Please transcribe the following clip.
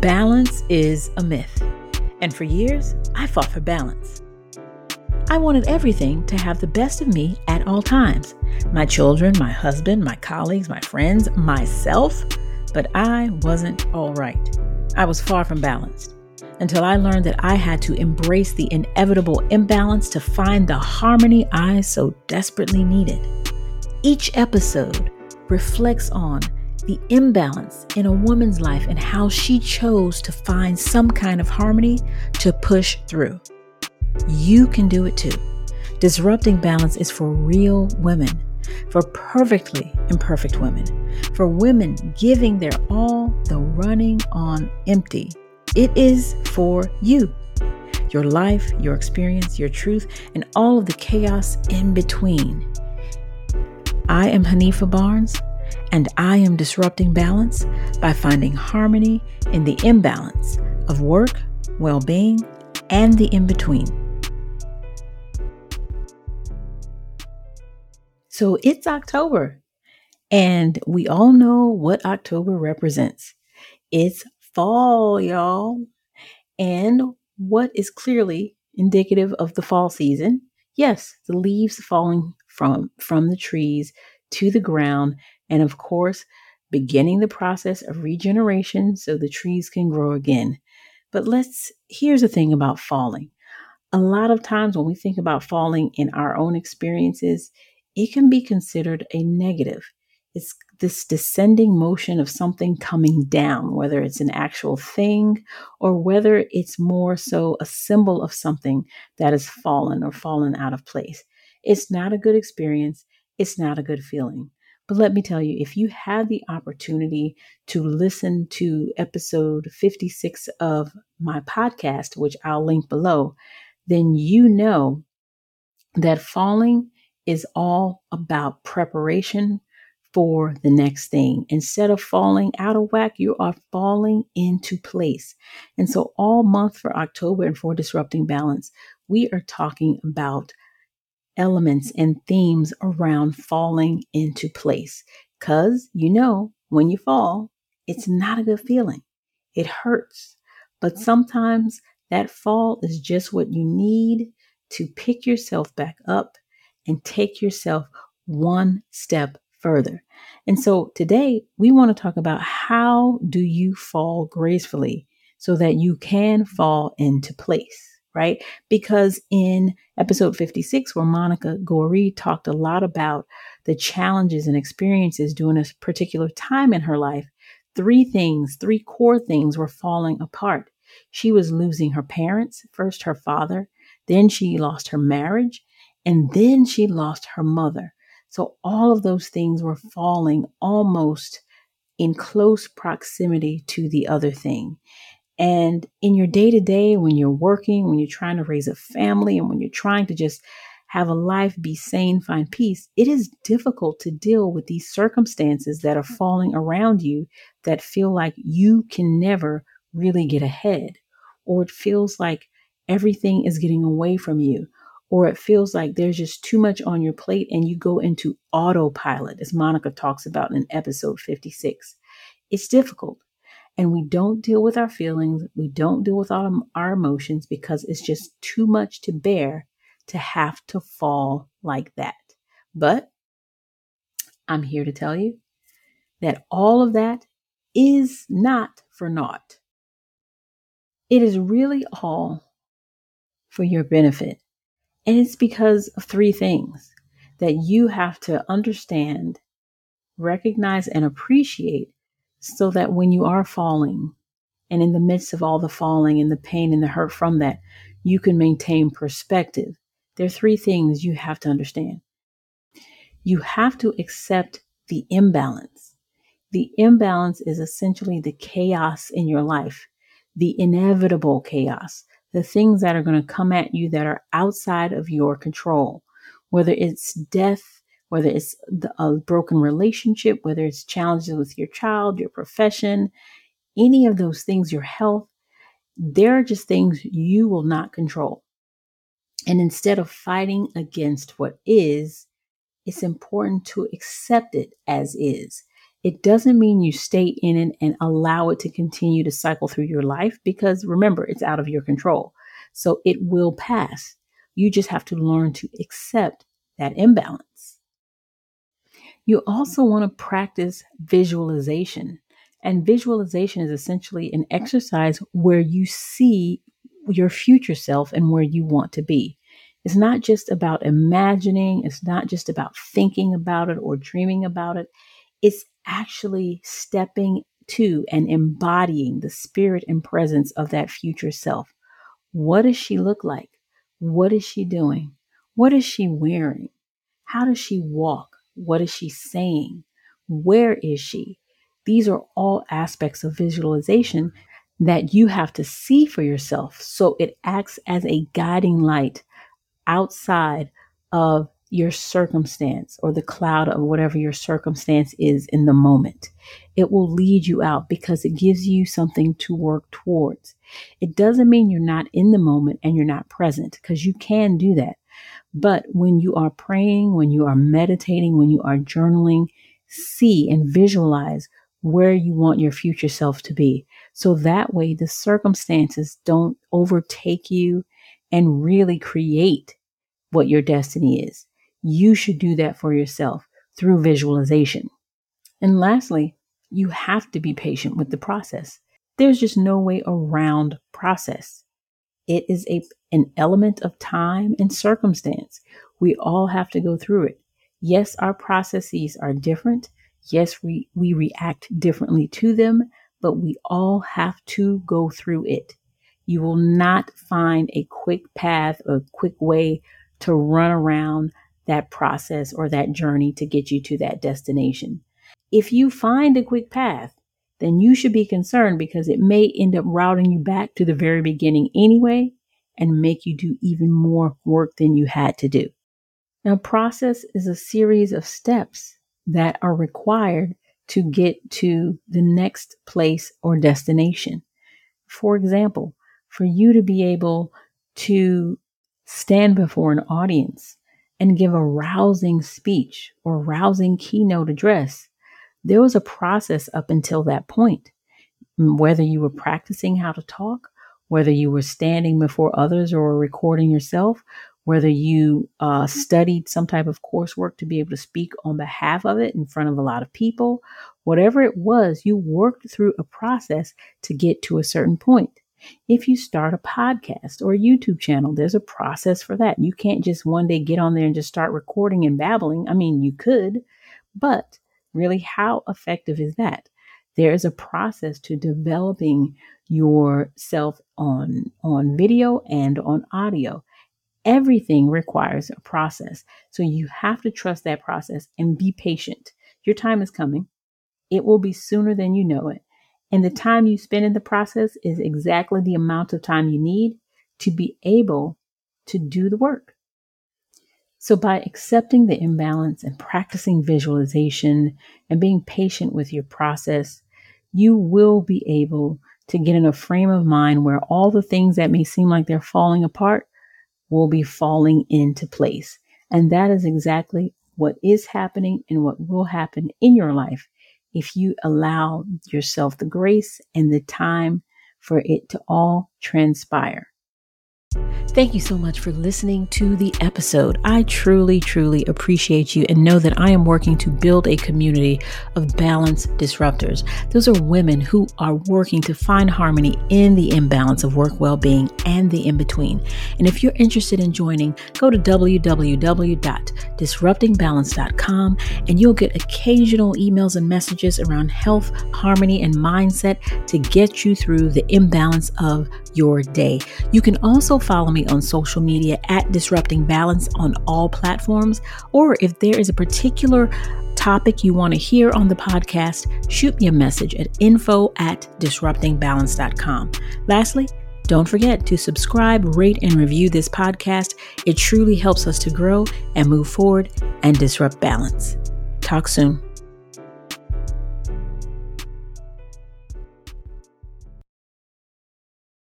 Balance is a myth. And for years, I fought for balance. I wanted everything to have the best of me at all times my children, my husband, my colleagues, my friends, myself. But I wasn't all right. I was far from balanced until I learned that I had to embrace the inevitable imbalance to find the harmony I so desperately needed. Each episode reflects on the imbalance in a woman's life and how she chose to find some kind of harmony to push through. You can do it too. Disrupting balance is for real women, for perfectly imperfect women, for women giving their all, the running on empty. It is for you. Your life, your experience, your truth, and all of the chaos in between. I am Hanifa Barnes and I am disrupting balance by finding harmony in the imbalance of work, well being, and the in between. So it's October, and we all know what October represents. It's fall, y'all. And what is clearly indicative of the fall season? Yes, the leaves falling from from the trees to the ground and of course, beginning the process of regeneration so the trees can grow again. But let's, here's the thing about falling. A lot of times when we think about falling in our own experiences, it can be considered a negative. It's this descending motion of something coming down, whether it's an actual thing or whether it's more so a symbol of something that has fallen or fallen out of place. It's not a good experience. It's not a good feeling. But let me tell you, if you had the opportunity to listen to episode 56 of my podcast, which I'll link below, then you know that falling is all about preparation for the next thing. Instead of falling out of whack, you are falling into place. And so, all month for October and for Disrupting Balance, we are talking about elements and themes around falling into place. Because you know, when you fall, it's not a good feeling. It hurts. But sometimes that fall is just what you need to pick yourself back up and take yourself one step further. And so today we want to talk about how do you fall gracefully so that you can fall into place right? Because in episode 56, where Monica Goree talked a lot about the challenges and experiences during a particular time in her life, three things, three core things were falling apart. She was losing her parents, first her father, then she lost her marriage, and then she lost her mother. So all of those things were falling almost in close proximity to the other thing. And in your day to day, when you're working, when you're trying to raise a family, and when you're trying to just have a life, be sane, find peace, it is difficult to deal with these circumstances that are falling around you that feel like you can never really get ahead, or it feels like everything is getting away from you, or it feels like there's just too much on your plate and you go into autopilot, as Monica talks about in episode 56. It's difficult and we don't deal with our feelings, we don't deal with our, our emotions because it's just too much to bear to have to fall like that. But I'm here to tell you that all of that is not for naught. It is really all for your benefit. And it's because of three things that you have to understand, recognize, and appreciate so that when you are falling and in the midst of all the falling and the pain and the hurt from that, you can maintain perspective. There are three things you have to understand. You have to accept the imbalance. The imbalance is essentially the chaos in your life, the inevitable chaos, the things that are going to come at you that are outside of your control, whether it's death, whether it's a broken relationship, whether it's challenges with your child, your profession, any of those things, your health, they're just things you will not control. And instead of fighting against what is, it's important to accept it as is It doesn't mean you stay in it and allow it to continue to cycle through your life because remember, it's out of your control. So it will pass. You just have to learn to accept that imbalance. You also want to practice visualization. And visualization is essentially an exercise where you see your future self and where you want to be. It's not just about imagining, it's not just about thinking about it or dreaming about it. It's actually stepping to and embodying the spirit and presence of that future self. What does she look like? What is she doing? What is she wearing? How does she walk? What is she saying? Where is she? These are all aspects of visualization that you have to see for yourself. So it acts as a guiding light outside of your circumstance or the cloud of whatever your circumstance is in the moment. It will lead you out because it gives you something to work towards. It doesn't mean you're not in the moment and you're not present because you can do that. But when you are praying, when you are meditating, when you are journaling, see and visualize where you want your future self to be. So that way the circumstances don't overtake you and really create what your destiny is. You should do that for yourself through visualization. And lastly, you have to be patient with the process. There's just no way around process. It is a, an element of time and circumstance. We all have to go through it. Yes, our processes are different. Yes, we, we react differently to them, but we all have to go through it. You will not find a quick path, a quick way to run around that process or that journey to get you to that destination. If you find a quick path, then you should be concerned because it may end up routing you back to the very beginning anyway and make you do even more work than you had to do. Now, process is a series of steps that are required to get to the next place or destination. For example, for you to be able to stand before an audience and give a rousing speech or rousing keynote address, there was a process up until that point. Whether you were practicing how to talk, whether you were standing before others or recording yourself, whether you uh, studied some type of coursework to be able to speak on behalf of it in front of a lot of people, whatever it was, you worked through a process to get to a certain point. If you start a podcast or a YouTube channel, there's a process for that. You can't just one day get on there and just start recording and babbling. I mean, you could, but really, how effective is that? There is a process to developing yourself on, on video and on audio. Everything requires a process. So you have to trust that process and be patient. Your time is coming. It will be sooner than you know it. And the time you spend in the process is exactly the amount of time you need to be able to do the work. So, by accepting the imbalance and practicing visualization and being patient with your process, you will be able to get in a frame of mind where all the things that may seem like they're falling apart will be falling into place. And that is exactly what is happening and what will happen in your life if you allow yourself the grace and the time for it to all transpire. Thank you so much for listening to the episode. I truly, truly appreciate you and know that I am working to build a community of balance disruptors. Those are women who are working to find harmony in the imbalance of work well being and the in between. And if you're interested in joining, go to www.disruptingbalance.com and you'll get occasional emails and messages around health, harmony, and mindset to get you through the imbalance of your day. You can also follow me on social media at Disrupting Balance on all platforms. Or if there is a particular topic you want to hear on the podcast, shoot me a message at info at disruptingbalance.com. Lastly, don't forget to subscribe, rate, and review this podcast. It truly helps us to grow and move forward and disrupt balance. Talk soon.